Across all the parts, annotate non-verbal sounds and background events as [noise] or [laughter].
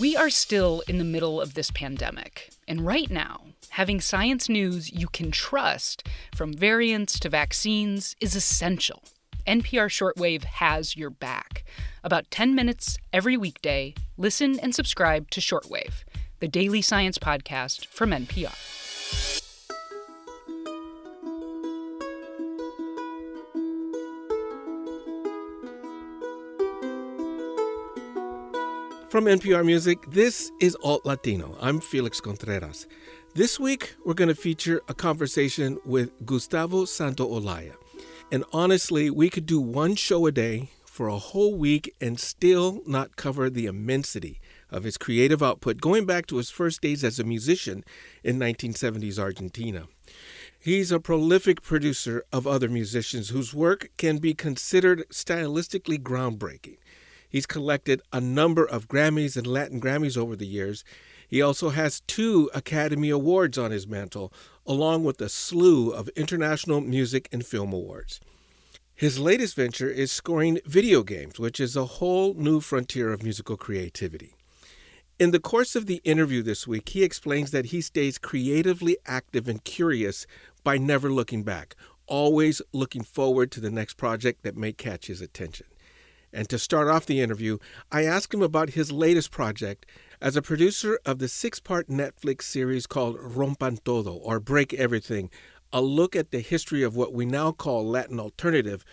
We are still in the middle of this pandemic, and right now, having science news you can trust, from variants to vaccines, is essential. NPR Shortwave has your back. About 10 minutes every weekday, listen and subscribe to Shortwave, the daily science podcast from NPR. From NPR Music, this is Alt Latino. I'm Felix Contreras. This week, we're going to feature a conversation with Gustavo Santaolalla. And honestly, we could do one show a day for a whole week and still not cover the immensity of his creative output going back to his first days as a musician in 1970s Argentina. He's a prolific producer of other musicians whose work can be considered stylistically groundbreaking. He's collected a number of Grammys and Latin Grammys over the years. He also has two Academy Awards on his mantle, along with a slew of international music and film awards. His latest venture is scoring video games, which is a whole new frontier of musical creativity. In the course of the interview this week, he explains that he stays creatively active and curious by never looking back, always looking forward to the next project that may catch his attention. And to start off the interview, I asked him about his latest project as a producer of the six part Netflix series called Rompan Todo, or Break Everything, a look at the history of what we now call Latin alternative,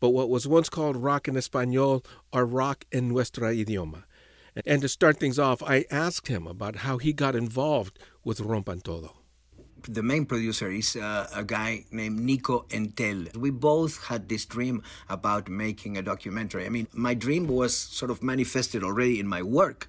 but what was once called rock en español or rock en nuestra idioma. And to start things off, I asked him about how he got involved with Rompan Todo the main producer is uh, a guy named Nico Entel. We both had this dream about making a documentary. I mean, my dream was sort of manifested already in my work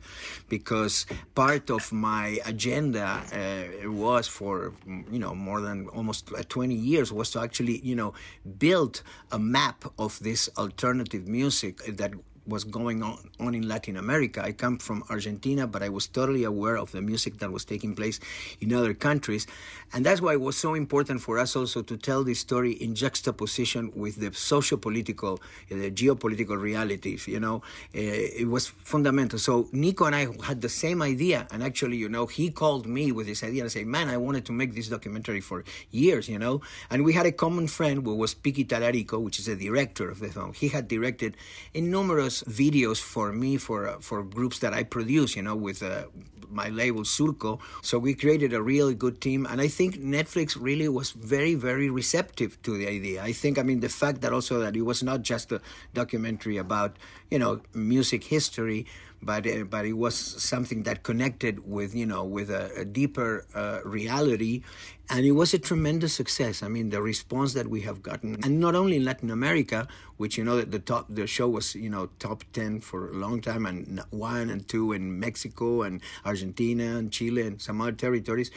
because part of my agenda uh, was for, you know, more than almost 20 years was to actually, you know, build a map of this alternative music that was going on, on in Latin America. I come from Argentina, but I was totally aware of the music that was taking place in other countries. And that's why it was so important for us also to tell this story in juxtaposition with the socio-political, uh, the geopolitical realities, you know. Uh, it was fundamental. So Nico and I had the same idea. And actually, you know, he called me with this idea and said, man, I wanted to make this documentary for years, you know. And we had a common friend who was Picky Talarico, which is the director of the film. He had directed in numerous videos for me for uh, for groups that I produce, you know, with uh, my label Surco. So we created a really good team, and I think Netflix really was very very receptive to the idea. I think I mean the fact that also that it was not just a documentary about you know music history but uh, but it was something that connected with you know with a, a deeper uh, reality, and it was a tremendous success. I mean, the response that we have gotten, and not only in Latin America, which you know the top the show was you know top ten for a long time, and one and two in Mexico and Argentina and Chile and some other territories,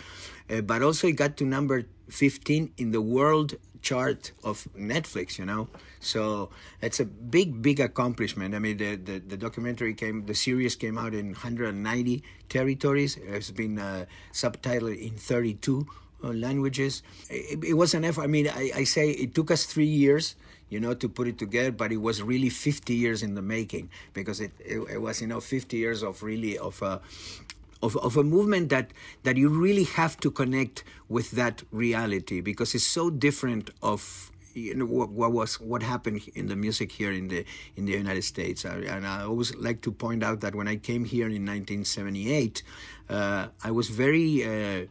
uh, but also it got to number fifteen in the world chart of Netflix, you know. So it's a big, big accomplishment. I mean, the, the, the documentary came, the series came out in 190 territories. It's been uh, subtitled in 32 uh, languages. It, it, was an effort. I mean, I, I say it took us three years you know, to put it together. But it was really 50 years in the making because it, it, it was, you know, 50 years of really of a, of, of a movement that that you really have to connect with that reality because it's so different of you know what, what, was what happened in the music here in the in the United States. And I always like to point out that when I came here in 1978 uh, I was very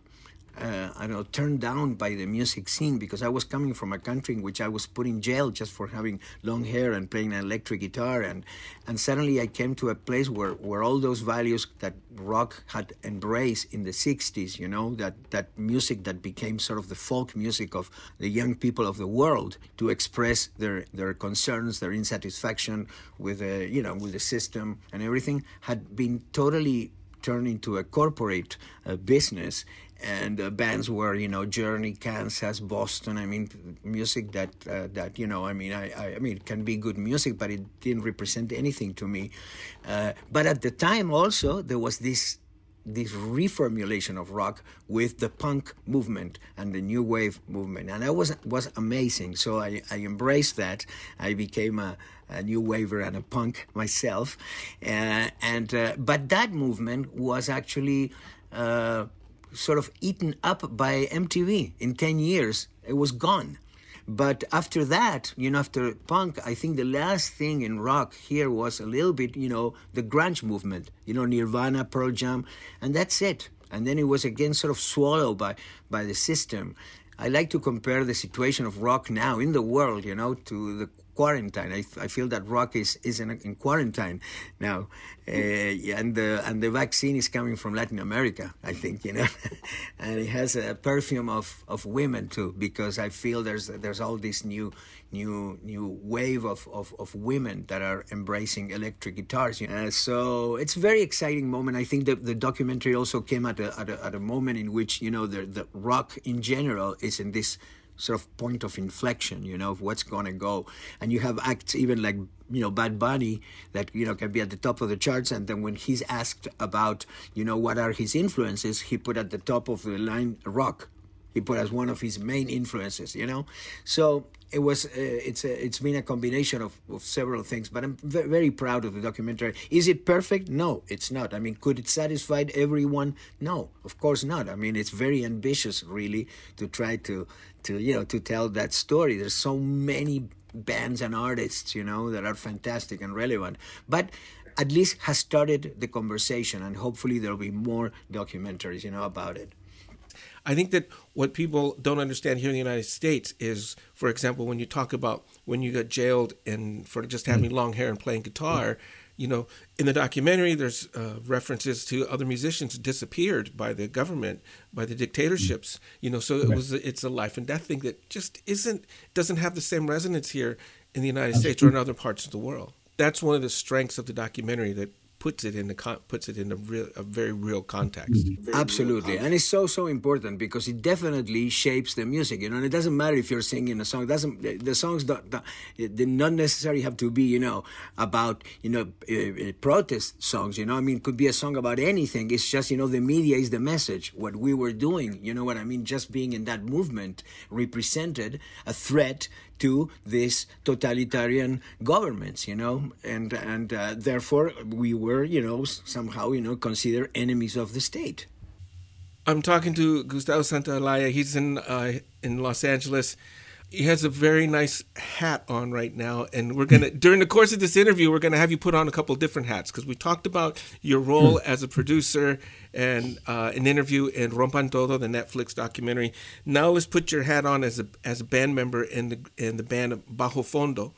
uh, I don't know, turned down by the music scene because I was coming from a country in which I was put in jail just for having long hair and playing an electric guitar, and and suddenly I came to a place where, where all those values that rock had embraced in the '60s, you know, that that music that became sort of the folk music of the young people of the world to express their their concerns, their insatisfaction with the you know with the system and everything, had been totally turned into a corporate uh, business and uh, bands were you know Journey, Kansas, Boston. I mean, music that uh, that you know. I mean, I, I, I mean, it can be good music, but it didn't represent anything to me. Uh, but at the time, also there was this this reformulation of rock with the punk movement and the new wave movement, and that was was amazing. So I, I embraced that. I became a, a new waver and a punk myself, uh, and uh, but that movement was actually. Sort of eaten up by MTV in 10 years. It was gone. But after that, you know, after punk, I think the last thing in rock here was a little bit, you know, the grunge movement, you know, Nirvana, Pearl Jam, and that's it. And then it was again sort of swallowed by, by the system. I like to compare the situation of rock now in the world, you know, to the quarantine. I, I feel that rock is, is in, in quarantine now, uh, and the and the vaccine is coming from Latin America. I think you know, [laughs] and it has a perfume of, of women too, because I feel there's there's all this new new new wave of, of, of women that are embracing electric guitars. You know? so it's a very exciting moment. I think that the documentary also came at a, at a, at a moment in which you know the the rock in general is in this sort of point of inflection, you know, of what's going to go. And you have acts even like, you know, Bad Bunny that, you know, can be at the top of the charts. And then when he's asked about, you know, what are his influences, he put at the top of the line rock. He put as one of his main influences, you know. So it was uh, it's a, it's been a combination of, of several things but i'm v- very proud of the documentary. Is it perfect? No it's not. I mean could it satisfy everyone? No of course not. I mean it's very ambitious really to try to to you know to tell that story. There's so many bands and artists you know that are fantastic and relevant but at least has started the conversation and hopefully there'll be more documentaries you know about it I think that what people don't understand here in the United States is, for example, when you talk about when you got jailed and for just having mm. long hair and playing guitar, you know, in the documentary, there's uh, references to other musicians disappeared by the government, by the dictatorships. Mm. You know, so it was it's a life and death thing that just isn't doesn't have the same resonance here in the United States or mm. in other parts of the world. That's one of the strengths of the documentary that puts it in the puts it in a, real, a very real context. Absolutely, and it's so so important because it definitely shapes the music. You know, and it doesn't matter if you're singing a song. It doesn't the songs don't, don't they not necessarily have to be you know about you know uh, protest songs. You know, I mean, it could be a song about anything. It's just you know the media is the message. What we were doing, you know what I mean? Just being in that movement represented a threat to these totalitarian governments, you know, and and uh, therefore we were, you know, somehow, you know, considered enemies of the state. I'm talking to Gustavo Santaolalla. He's in uh, in Los Angeles he has a very nice hat on right now and we're gonna during the course of this interview we're gonna have you put on a couple different hats because we talked about your role as a producer and uh, an interview in rompan todo the netflix documentary. Now let's put your hat on as a as a band member in the in the band bajo fondo.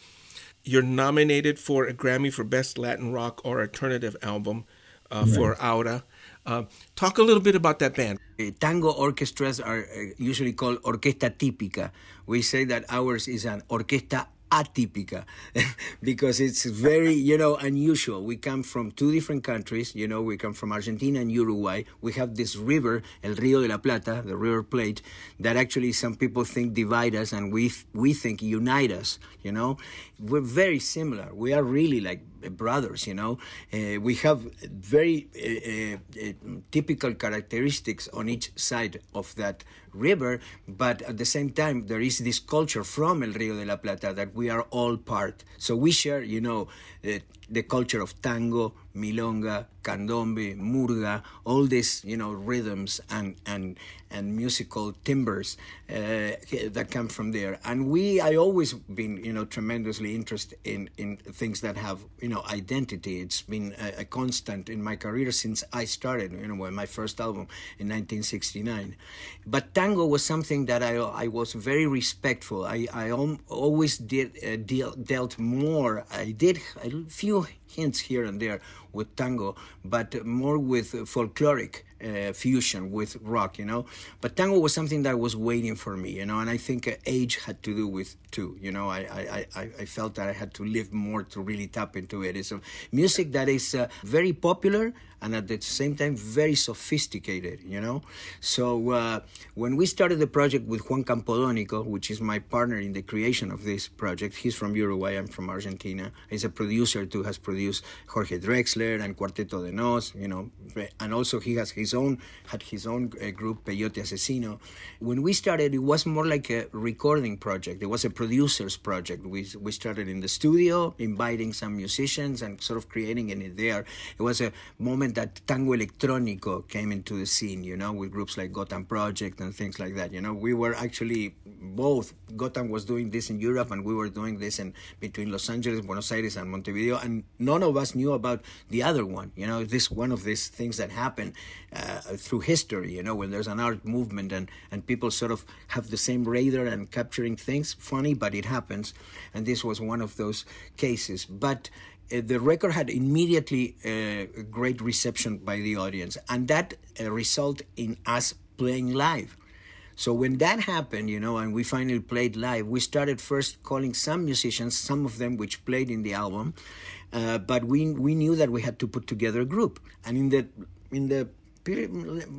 You're nominated for a grammy for best latin rock or alternative album uh, right. for aura uh, talk a little bit about that band. Uh, tango orchestras are uh, usually called orquesta típica. We say that ours is an orquesta atípica [laughs] because it's very you know unusual we come from two different countries you know we come from argentina and uruguay we have this river el rio de la plata the river plate that actually some people think divide us and we we think unite us you know we're very similar we are really like brothers you know uh, we have very uh, uh, typical characteristics on each side of that river, but at the same time, there is this culture from El Rio de la Plata that we are all part. So we share, you know, uh, the culture of tango, milonga, candombe, murga, all these you know rhythms and and and musical timbers uh, that come from there. And we, I always been you know tremendously interested in in things that have you know identity. It's been a, a constant in my career since I started. You know, my first album in 1969. But tango was something that I I was very respectful. I I always did uh, deal, dealt more. I did a few hints here and there with tango, but more with folkloric uh, fusion with rock, you know. But tango was something that was waiting for me, you know, and I think uh, age had to do with too, you know. I, I, I, felt that I had to live more to really tap into it. It's a music that is uh, very popular and at the same time very sophisticated, you know. So uh, when we started the project with Juan Campodónico, which is my partner in the creation of this project, he's from Uruguay, I'm from Argentina. He's a producer too, has produced produced Jorge Drexler and Cuarteto de Nos, you know, and also he has his own had his own uh, group Peyote Asesino. When we started, it was more like a recording project. It was a producer's project. We we started in the studio, inviting some musicians and sort of creating it there. It was a moment that tango electrónico came into the scene, you know, with groups like Gotham Project and things like that. You know, we were actually both. Gotham was doing this in Europe, and we were doing this in between Los Angeles, Buenos Aires, and Montevideo, and none of us knew about the other one. You know, this one of these things that happen uh, through history. You know, when there's an art movement and and people sort of have the same radar and capturing things. Funny, but it happens, and this was one of those cases. But uh, the record had immediately uh, great reception by the audience, and that uh, result in us playing live. So when that happened, you know, and we finally played live, we started first calling some musicians, some of them which played in the album, uh, but we we knew that we had to put together a group, and in the in the period,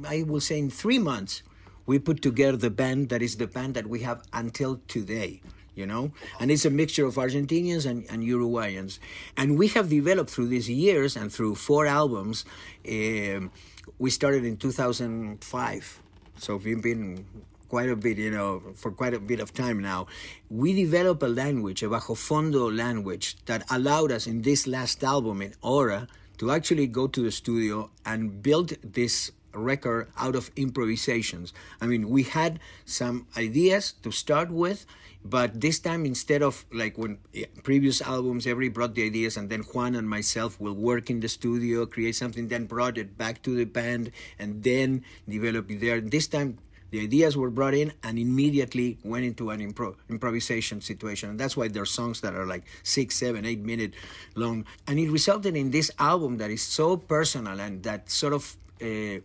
I will say in three months, we put together the band that is the band that we have until today you know? And it's a mixture of argentinians and, and uruguayans. And we have developed through these years and through four albums um, we started in 2005 so we've been quite a bit, you know, for quite a bit of time now. We developed a language, a bajo fondo language, that allowed us in this last album, in Aura, to actually go to the studio and build this record out of improvisations. I mean, we had some ideas to start with, but this time instead of like when previous albums, every brought the ideas and then Juan and myself will work in the studio, create something, then brought it back to the band and then develop it there. This time the ideas were brought in and immediately went into an impro- improvisation situation. And that's why there are songs that are like six, seven, eight minute long. And it resulted in this album that is so personal and that sort of uh,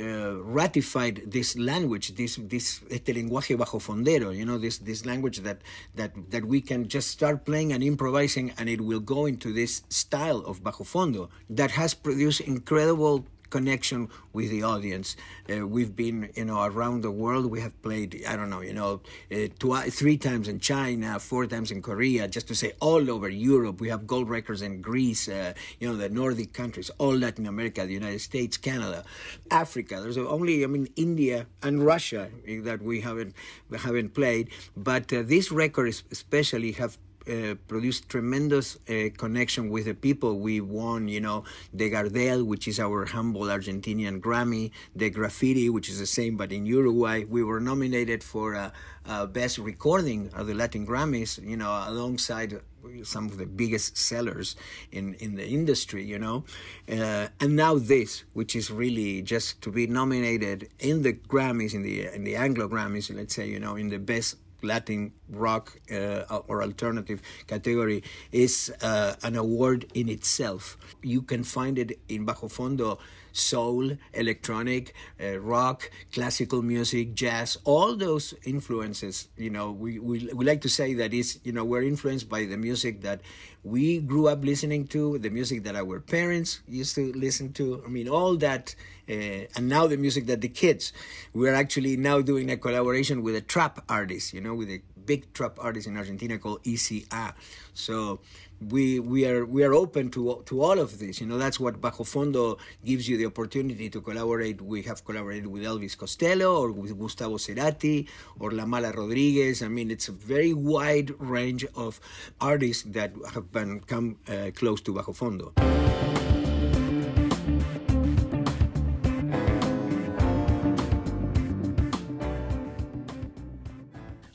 uh, ratified this language, this this este lenguaje bajo fondero, you know, this this language that that that we can just start playing and improvising, and it will go into this style of bajo fondo that has produced incredible connection with the audience. Uh, we've been, you know, around the world. We have played, I don't know, you know, uh, twi- three times in China, four times in Korea, just to say all over Europe. We have gold records in Greece, uh, you know, the Nordic countries, all Latin America, the United States, Canada, Africa. There's only, I mean, India and Russia that we haven't we haven't played. But uh, this record especially have uh, produced tremendous uh, connection with the people. We won, you know, the Gardel, which is our humble Argentinian Grammy, the Graffiti, which is the same but in Uruguay. We were nominated for uh, uh Best Recording at the Latin Grammys, you know, alongside some of the biggest sellers in, in the industry, you know. Uh, and now this, which is really just to be nominated in the Grammys, in the in the Anglo Grammys, let's say, you know, in the best Latin rock uh, or alternative category is uh, an award in itself. You can find it in Bajo Fondo soul, electronic, uh, rock, classical music, jazz, all those influences. You know, we, we, we like to say that is, you know, we're influenced by the music that we grew up listening to, the music that our parents used to listen to. I mean, all that uh, and now the music that the kids. We're actually now doing a collaboration with a trap artist, you know, with a big trap artist in Argentina called ECA. So we we are we are open to to all of this. You know, that's what Bajo Fondo gives you the opportunity to collaborate. We have collaborated with Elvis Costello or with Gustavo Cerati or La Mala Rodriguez. I mean, it's a very wide range of artists that have been come uh, close to Bajo Fondo.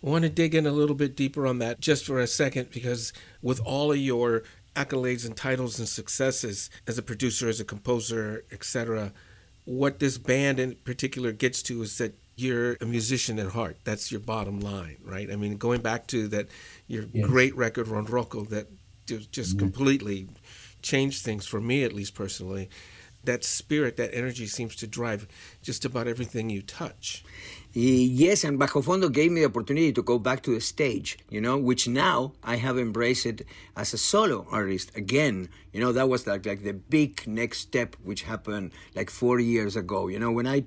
I want to dig in a little bit deeper on that just for a second because with all of your accolades and titles and successes as a producer, as a composer, etc., what this band in particular gets to is that you're a musician at heart. That's your bottom line, right? I mean, going back to that your yes. great record Ronroco that just completely changed things for me at least personally. That spirit, that energy seems to drive just about everything you touch. Yes, and Bajo Fondo gave me the opportunity to go back to the stage, you know, which now I have embraced it as a solo artist again. You know, that was like, like the big next step which happened like four years ago. You know, when I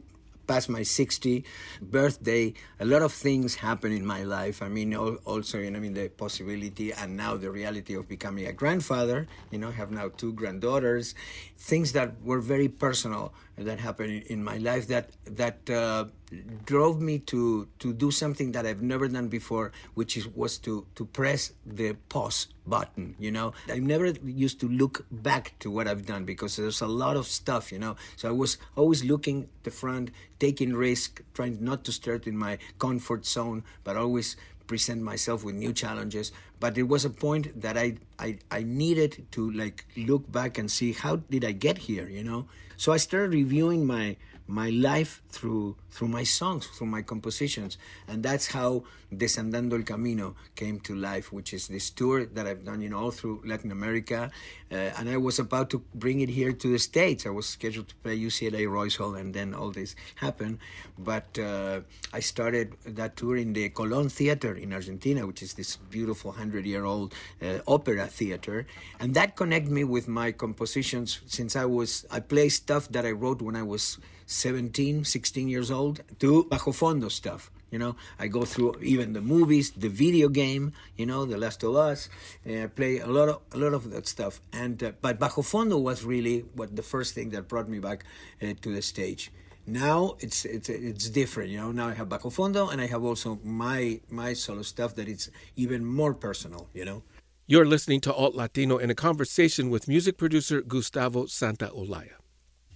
past my 60 birthday, a lot of things happen in my life. I mean, also, you know, I mean, the possibility and now the reality of becoming a grandfather. You know, I have now two granddaughters. Things that were very personal that happened in my life that that uh, drove me to to do something that I've never done before, which is was to to press the pause button. You know, I never used to look back to what I've done because there's a lot of stuff. You know, so I was always looking the front, taking risk, trying not to start in my comfort zone, but always present myself with new challenges but it was a point that I, I i needed to like look back and see how did i get here you know so i started reviewing my my life through through my songs, through my compositions, and that's how Desandando el Camino came to life, which is this tour that I've done, you know, all through Latin America, uh, and I was about to bring it here to the states. I was scheduled to play UCLA Royce Hall, and then all this happened. But uh, I started that tour in the Colón Theater in Argentina, which is this beautiful hundred-year-old uh, opera theater, and that connected me with my compositions since I was I play stuff that I wrote when I was 17, 16 years old to Bajo Fondo stuff. You know, I go through even the movies, the video game, you know, The Last of Us. And I play a lot of a lot of that stuff. And uh, but Bajo Fondo was really what the first thing that brought me back uh, to the stage. Now it's it's it's different, you know. Now I have Bajo Fondo, and I have also my my solo stuff that it's even more personal, you know. You're listening to Alt Latino in a conversation with music producer Gustavo Santaolalla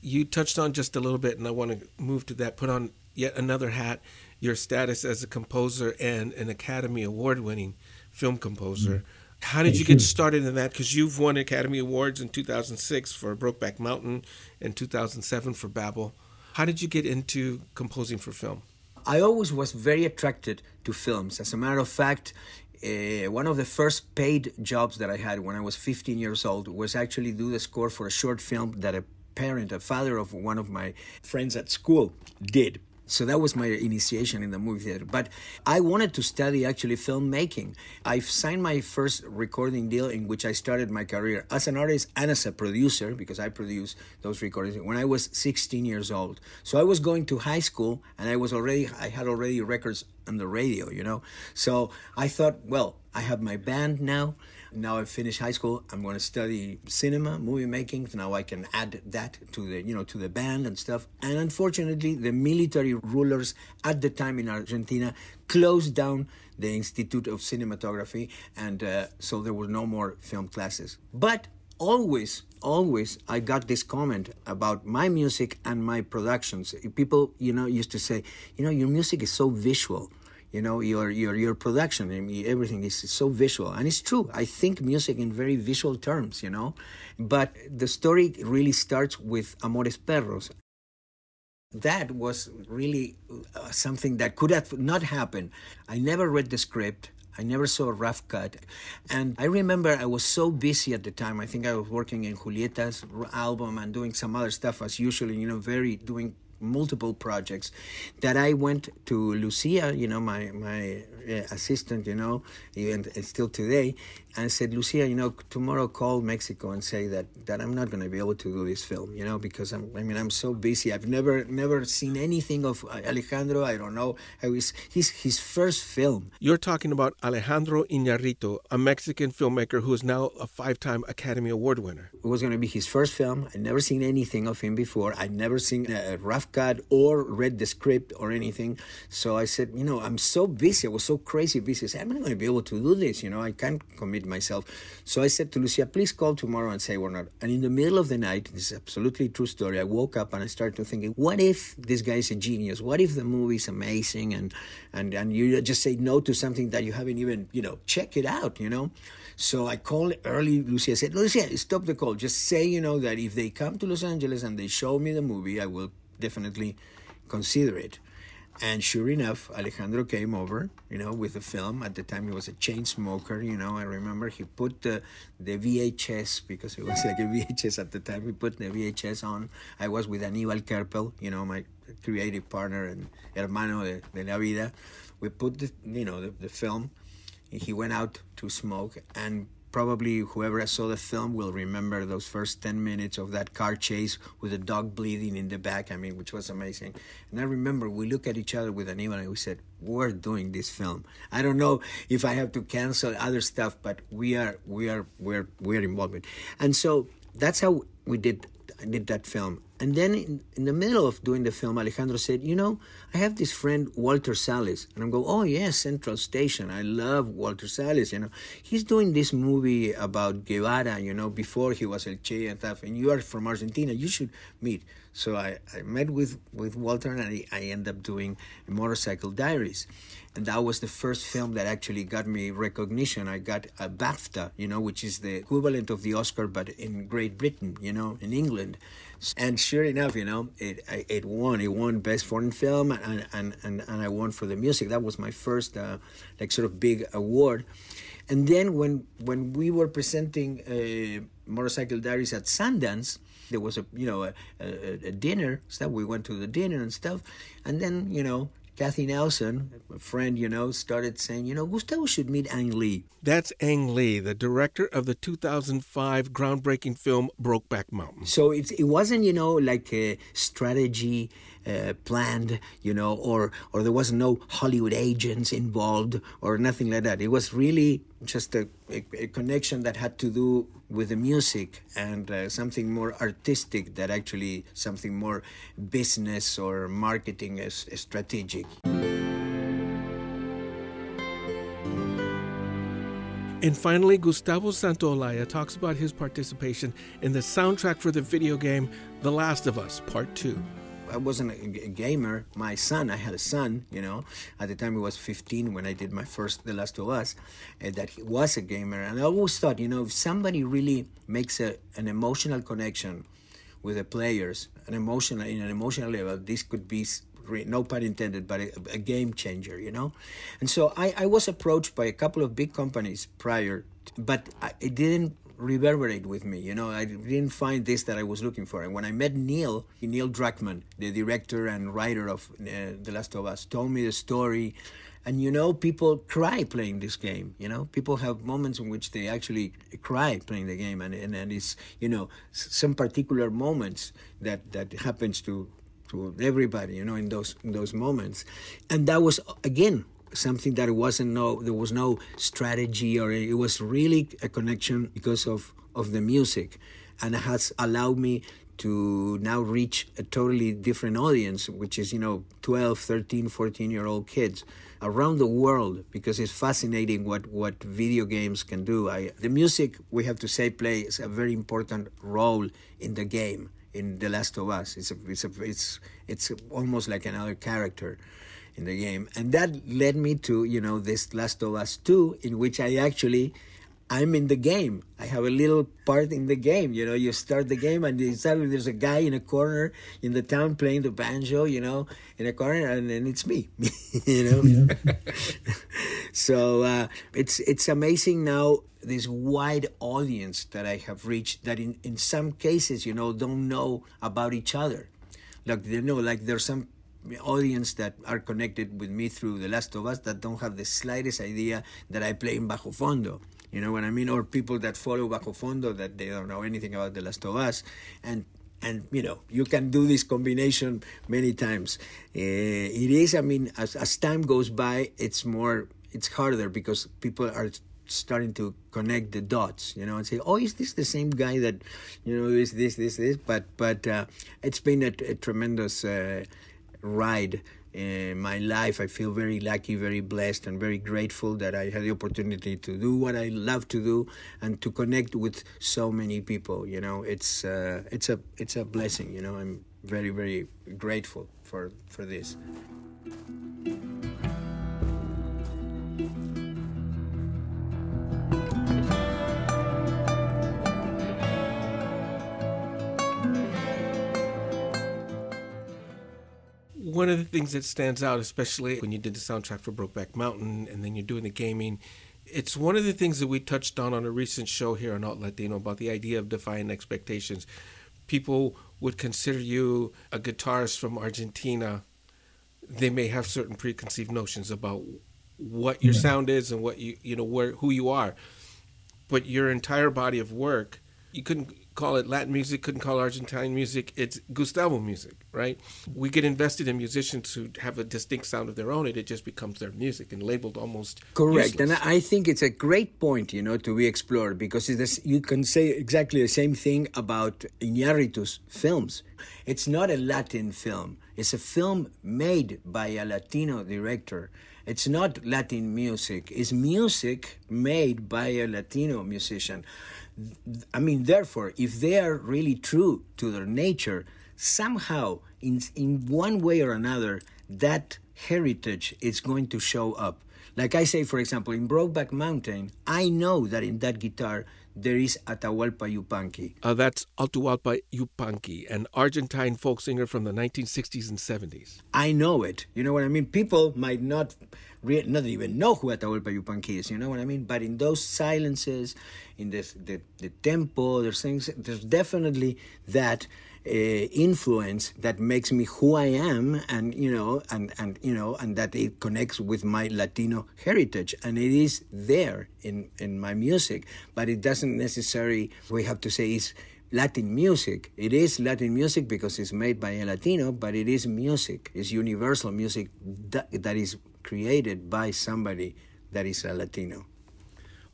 you touched on just a little bit, and I want to move to that. Put on yet another hat your status as a composer and an Academy Award winning film composer. Mm-hmm. How did you get started in that? Because you've won Academy Awards in 2006 for Brokeback Mountain and 2007 for Babel. How did you get into composing for film? I always was very attracted to films. As a matter of fact, uh, one of the first paid jobs that I had when I was 15 years old was actually do the score for a short film that a parent, a father of one of my friends at school, did. So that was my initiation in the movie theater. But I wanted to study actually filmmaking. I signed my first recording deal in which I started my career as an artist and as a producer because I produced those recordings when I was 16 years old. So I was going to high school and I was already I had already records on the radio, you know. So I thought, well, I have my band now. Now I finished high school. I'm going to study cinema, movie making. Now I can add that to the you know to the band and stuff. And unfortunately, the military rulers at the time in Argentina closed down the Institute of Cinematography, and uh, so there were no more film classes. But always always i got this comment about my music and my productions people you know used to say you know your music is so visual you know your your your production everything is so visual and it's true i think music in very visual terms you know but the story really starts with amores perros that was really uh, something that could have not happened i never read the script I never saw a rough cut. And I remember I was so busy at the time. I think I was working in Julieta's album and doing some other stuff as usually, you know, very doing multiple projects that I went to Lucia, you know, my my uh, assistant, you know, even still today, and said, Lucia, you know, tomorrow call Mexico and say that that I'm not going to be able to do this film, you know, because I'm, I mean, I'm so busy. I've never never seen anything of Alejandro. I don't know how his his his first film. You're talking about Alejandro Iñárritu, a Mexican filmmaker who is now a five-time Academy Award winner. It was going to be his first film. I'd never seen anything of him before. I'd never seen a rough cut or read the script or anything. So I said, you know, I'm so busy. I was so crazy busy. I said, I'm not going to be able to do this. You know, I can't commit myself. So I said to Lucia, please call tomorrow and say we're not. And in the middle of the night, this is absolutely true story. I woke up and I started to thinking, what if this guy is a genius? What if the movie is amazing and and and you just say no to something that you haven't even you know check it out, you know? So I called early. Lucia said, Lucia, stop the call. Just say you know that if they come to Los Angeles and they show me the movie, I will definitely consider it. And sure enough, Alejandro came over, you know, with the film. At the time, he was a chain smoker, you know. I remember he put the, the VHS, because it was like a [laughs] VHS at the time, he put the VHS on. I was with Aníbal Kerpel, you know, my creative partner and hermano de, de la vida. We put the, you know, the, the film. He went out to smoke, and probably whoever saw the film will remember those first 10 minutes of that car chase with the dog bleeding in the back i mean which was amazing. And i remember we looked at each other with Aníbal and we said we're doing this film. I don't know if i have to cancel other stuff but we are we are we're we're involved and so that's how we did did that film and then in, in, the middle of doing the film, Alejandro said, You know, I have this friend, Walter Salles. And I'm going, Oh, yes, Central Station. I love Walter Salles. You know, he's doing this movie about Guevara, you know, before he was El Che and stuff. And you are from Argentina. You should meet. So I, I met with, with Walter and I, I ended up doing Motorcycle Diaries. And that was the first film that actually got me recognition. I got a BAFTA, you know, which is the equivalent of the Oscar, but in Great Britain, you know, in England. And sure enough, you know, it it won. It won Best Foreign Film, and and, and, and I won for the music. That was my first, uh, like, sort of big award. And then when when we were presenting uh, Motorcycle Diaries at Sundance, there was a you know a, a, a dinner stuff. We went to the dinner and stuff, and then you know Kathy Nelson, a friend, you know, started saying, you know, Gustavo should meet Ang Lee. That's Ang Lee, the director of the 2005 groundbreaking film Brokeback Mountain. So it, it wasn't, you know, like a strategy uh, planned, you know, or or there was no Hollywood agents involved or nothing like that. It was really just a, a, a connection that had to do with the music and uh, something more artistic that actually something more business or marketing is, is strategic. And finally, Gustavo Santaolalla talks about his participation in the soundtrack for the video game The Last of Us Part 2. I wasn't a, a, gamer. My son, I had a son, you know, at the time he was 15 when I did my first The Last of Us, uh, that he was a gamer. And I always thought, you know, if somebody really makes a, an emotional connection with the players, an emotional, in an emotional level, this could be no pun intended, but a, a, game changer, you know? And so I, I was approached by a couple of big companies prior, but I, it didn't reverberate with me. You know, I didn't find this that I was looking for. And when I met Neil, Neil Druckmann, the director and writer of uh, The Last of Us, told me the story. And you know, people cry playing this game. You know, people have moments in which they actually cry playing the game, and and, and it's you know some particular moments that that happens to to everybody. You know, in those in those moments, and that was again something that wasn't no there was no strategy or it was really a connection because of of the music. And it has allowed me to now reach a totally different audience which is you know 12 13 14 year old kids around the world because it's fascinating what what video games can do. I, the music we have to say plays a very important role in the game in the last of us. It's a, it's a, it's it's almost like another character in the game. And that led me to, you know, this Last of Us 2, in which I actually I'm in the game. I have a little part in the game. You know, you start the game and suddenly there's a guy in a corner in the town playing the banjo, you know, in a corner, and then it's me, [laughs] you know. Yeah. [laughs] so uh, it's it's amazing now this wide audience that I have reached that in, in some cases, you know, don't know about each other. Like they know, like there's some audience that are connected with me through The Last of Us that don't have the slightest idea that I play in Bajo Fondo. You know what I mean? Or people that follow Bajo Fondo that they don't know anything about The Last of Us. And and you know you can do this combination many times. Uh, it is, I mean, as, as time goes by, it's more, it's harder because people are starting to connect the dots, you know, and say, "Oh, is this the same guy that, you know, is this, this, this?" But but uh, it's been a, a tremendous uh, ride in my life. I feel very lucky, very blessed, and very grateful that I had the opportunity to do what I love to do and to connect with so many people. You know, it's uh, it's a it's a blessing. You know, I'm very very grateful for for this. Of the things that stands out, especially when you did the soundtrack for Brokeback Mountain and then you're doing the gaming, it's one of the things that we touched on on a recent show here on Alt Latino about the idea of defying expectations. People would consider you a guitarist from Argentina. They may have certain preconceived notions about what your yeah. sound is and what you you know where who you are. but your entire body of work, you couldn't call it Latin music, couldn't call it Argentine music. It's Gustavo music, right? We get invested in musicians who have a distinct sound of their own, and it just becomes their music and labeled almost correct. Useless. And I think it's a great point, you know, to be explored because this, you can say exactly the same thing about Iñárritu's films. It's not a Latin film; it's a film made by a Latino director. It's not Latin music; it's music made by a Latino musician. I mean, therefore, if they are really true to their nature, somehow, in, in one way or another, that heritage is going to show up. Like I say, for example, in Brokeback Mountain, I know that in that guitar there is Atahualpa Yupanqui. Uh, that's Atahualpa Yupanqui, an Argentine folk singer from the 1960s and 70s. I know it. You know what I mean? People might not re- not even know who Atahualpa Yupanqui is. You know what I mean? But in those silences, in this, the the tempo, there's things. There's definitely that uh, influence that makes me who I am, and you know, and and you know, and that it connects with my Latino heritage, and it is there in in my music. But it doesn't necessarily. We have to say is. Latin music. It is Latin music because it's made by a Latino, but it is music. It's universal music that, that is created by somebody that is a Latino.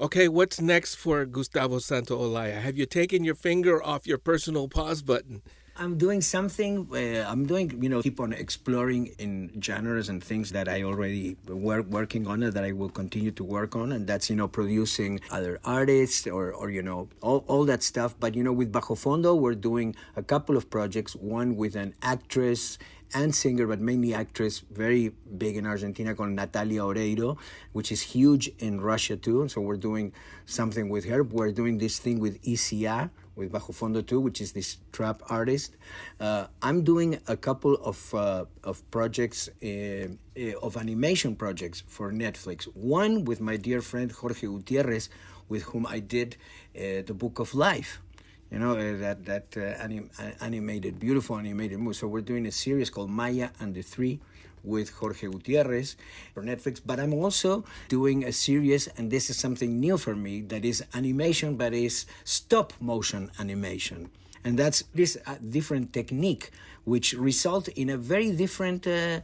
Okay, what's next for Gustavo Santaolalla? Have you taken your finger off your personal pause button? I'm doing something. Uh, I'm doing, you know, keep on exploring in genres and things that I already were working on and that I will continue to work on. And that's, you know, producing other artists or, or you know, all, all that stuff. But, you know, with Bajo Fondo, we're doing a couple of projects, one with an actress and singer, but mainly actress, very big in Argentina called Natalia Oreiro, which is huge in Russia too. So we're doing something with her. We're doing this thing with ECA, with Bajo Fondo too, which is this trap artist. Uh, I'm doing a couple of uh, of projects uh, of animation projects for Netflix. One with my dear friend Jorge Gutierrez, with whom I did uh, the Book of Life you know uh, that that uh, anim- animated, beautiful animated movie. So we're doing a series called Maya and the Three with Jorge Gutierrez for Netflix. But I'm also doing a series, and this is something new for me, that is animation, but is stop motion animation. And that's this uh, different technique, which result in a very different uh,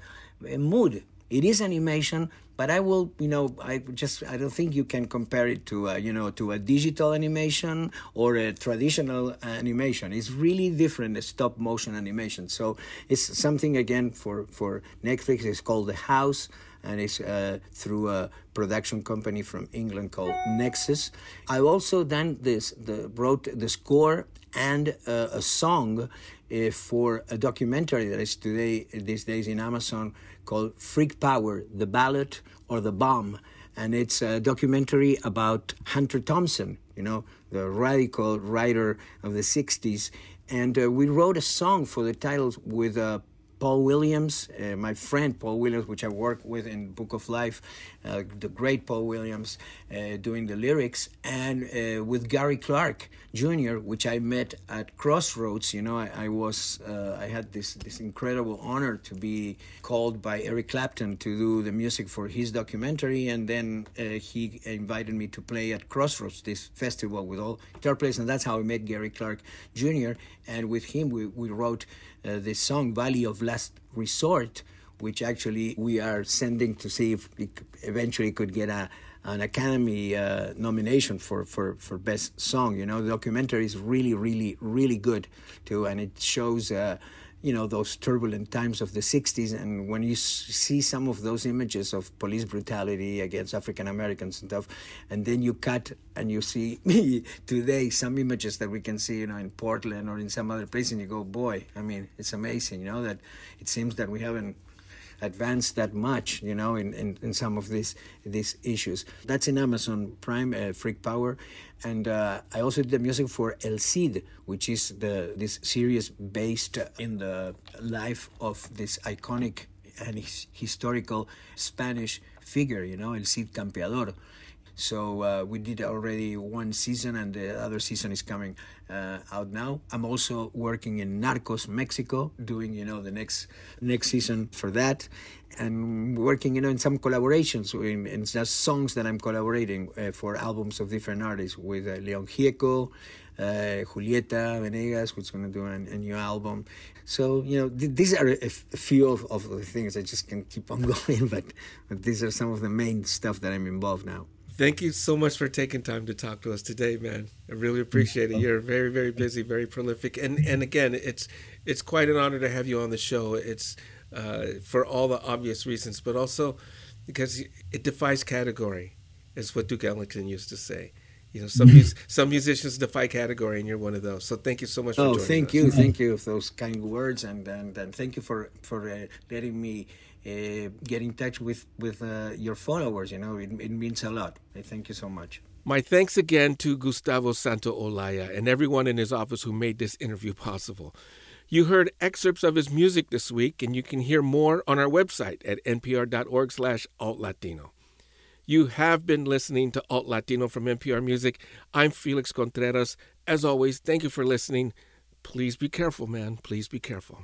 mood. It is animation, but I will, you know, I just I don't think you can compare it to, a, you know, to a digital animation or a traditional animation. It's really different, stop motion animation. So it's something again for for Netflix. It's called The House and it's uh, through a production company from England called Nexus. I also done this, the, wrote the score and uh, a song uh, for a documentary that is today these days in Amazon called Freak Power: The Ballot or the Bomb, and it's a documentary about Hunter Thompson, you know, the radical writer of the '60s, and uh, we wrote a song for the titles with uh, Paul Williams, uh, my friend Paul Williams, which I work with in Book of Life, uh, the great Paul Williams, uh, doing the lyrics, and uh, with Gary Clark Jr., which I met at Crossroads. You know, I, I was, uh, I had this this incredible honor to be called by Eric Clapton to do the music for his documentary, and then uh, he invited me to play at Crossroads, this festival with all guitar players, and that's how I met Gary Clark Jr. And with him, we, we wrote uh, the song Valley of Last Resort, which actually we are sending to see if it eventually could get a an Academy uh, nomination for, for, for Best Song. You know, the documentary is really, really, really good too, and it shows. Uh, you know those turbulent times of the 60s and when you see some of those images of police brutality against african americans and stuff and then you cut and you see [laughs] today some images that we can see you know in portland or in some other place and you go boy i mean it's amazing you know that it seems that we haven't advanced that much, you know, in, in, in, some of these these issues. That's in Amazon Prime, uh, Freak Power, and uh, I also did the music for El Cid, which is the this series based in the life of this iconic and his, historical Spanish figure, you know, El Cid Campeador. So uh, we did already one season, and the other season is coming uh, out now. I'm also working in Narcos, Mexico, doing you know the next next season for that, and working you know in some collaborations in, in just songs that I'm collaborating uh, for albums of different artists with uh, Leon Gieco. Uh, Julieta Venegas, who's going to do a, a, new album. So, you know, th- these are a, f- a few of, of the things I just can keep on [laughs] going, but, but these are some of the main stuff that I'm involved now. Thank you so much for taking time to talk to us today, man. I really appreciate it. You're very, very busy, very prolific, and and again, it's it's quite an honor to have you on the show. It's uh, for all the obvious reasons, but also because it defies category, is what Duke Ellington used to say. You know, some [laughs] mus- some musicians defy category, and you're one of those. So thank you so much. Oh, for thank us. you, [laughs] thank you for those kind words, and and, and thank you for for uh, letting me uh, get in touch with with uh, your followers. You know, it, it means a lot. I thank you so much. My thanks again to Gustavo Santaolalla and everyone in his office who made this interview possible. You heard excerpts of his music this week, and you can hear more on our website at npr.org/altlatino. You have been listening to Alt Latino from NPR Music. I'm Felix Contreras. As always, thank you for listening. Please be careful, man. Please be careful.